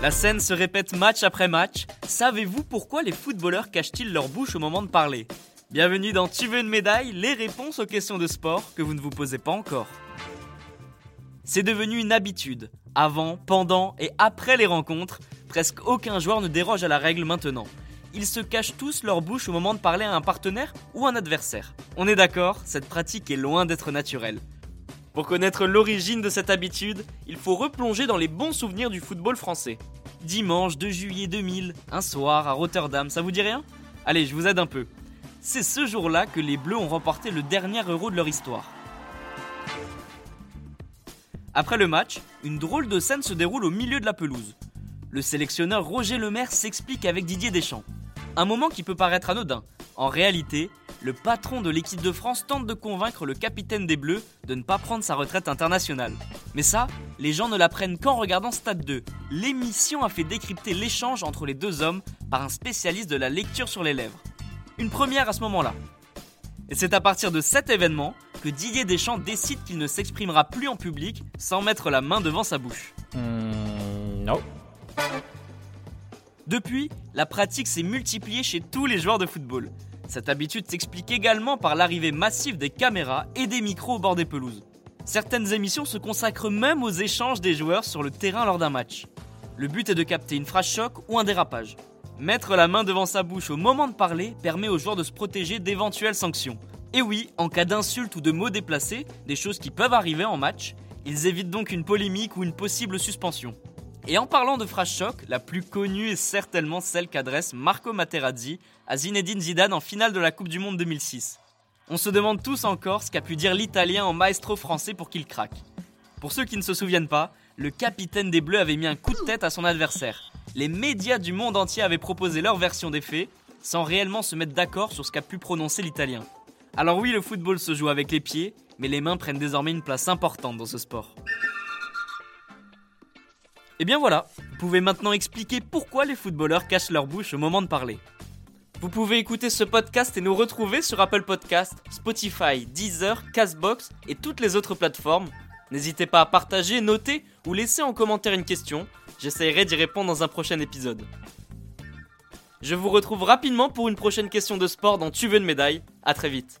La scène se répète match après match. Savez-vous pourquoi les footballeurs cachent-ils leur bouche au moment de parler? Bienvenue dans Tu veux une médaille Les réponses aux questions de sport que vous ne vous posez pas encore. C'est devenu une habitude. Avant, pendant et après les rencontres, presque aucun joueur ne déroge à la règle maintenant. Ils se cachent tous leur bouche au moment de parler à un partenaire ou un adversaire. On est d'accord, cette pratique est loin d'être naturelle. Pour connaître l'origine de cette habitude, il faut replonger dans les bons souvenirs du football français. Dimanche 2 juillet 2000, un soir à Rotterdam, ça vous dit rien? Allez, je vous aide un peu. C'est ce jour-là que les Bleus ont remporté le dernier euro de leur histoire. Après le match, une drôle de scène se déroule au milieu de la pelouse. Le sélectionneur Roger Lemaire s'explique avec Didier Deschamps. Un moment qui peut paraître anodin. En réalité, le patron de l'équipe de France tente de convaincre le capitaine des Bleus de ne pas prendre sa retraite internationale. Mais ça, les gens ne l'apprennent qu'en regardant Stade 2. L'émission a fait décrypter l'échange entre les deux hommes par un spécialiste de la lecture sur les lèvres. Une première à ce moment-là. Et c'est à partir de cet événement que Didier Deschamps décide qu'il ne s'exprimera plus en public sans mettre la main devant sa bouche. Hmm, non. Depuis, la pratique s'est multipliée chez tous les joueurs de football. Cette habitude s'explique également par l'arrivée massive des caméras et des micros au bord des pelouses. Certaines émissions se consacrent même aux échanges des joueurs sur le terrain lors d'un match. Le but est de capter une phrase choc ou un dérapage. Mettre la main devant sa bouche au moment de parler permet aux joueurs de se protéger d'éventuelles sanctions. Et oui, en cas d'insulte ou de mots déplacés, des choses qui peuvent arriver en match, ils évitent donc une polémique ou une possible suspension. Et en parlant de phrase choc, la plus connue est certainement celle qu'adresse Marco Materazzi à Zinedine Zidane en finale de la Coupe du Monde 2006. On se demande tous encore ce qu'a pu dire l'italien en maestro français pour qu'il craque. Pour ceux qui ne se souviennent pas, le capitaine des Bleus avait mis un coup de tête à son adversaire. Les médias du monde entier avaient proposé leur version des faits, sans réellement se mettre d'accord sur ce qu'a pu prononcer l'italien. Alors oui, le football se joue avec les pieds, mais les mains prennent désormais une place importante dans ce sport. Et bien voilà, vous pouvez maintenant expliquer pourquoi les footballeurs cachent leur bouche au moment de parler. Vous pouvez écouter ce podcast et nous retrouver sur Apple Podcast, Spotify, Deezer, Castbox et toutes les autres plateformes. N'hésitez pas à partager, noter ou laisser en commentaire une question. J'essaierai d'y répondre dans un prochain épisode. Je vous retrouve rapidement pour une prochaine question de sport dans Tu veux une médaille. À très vite.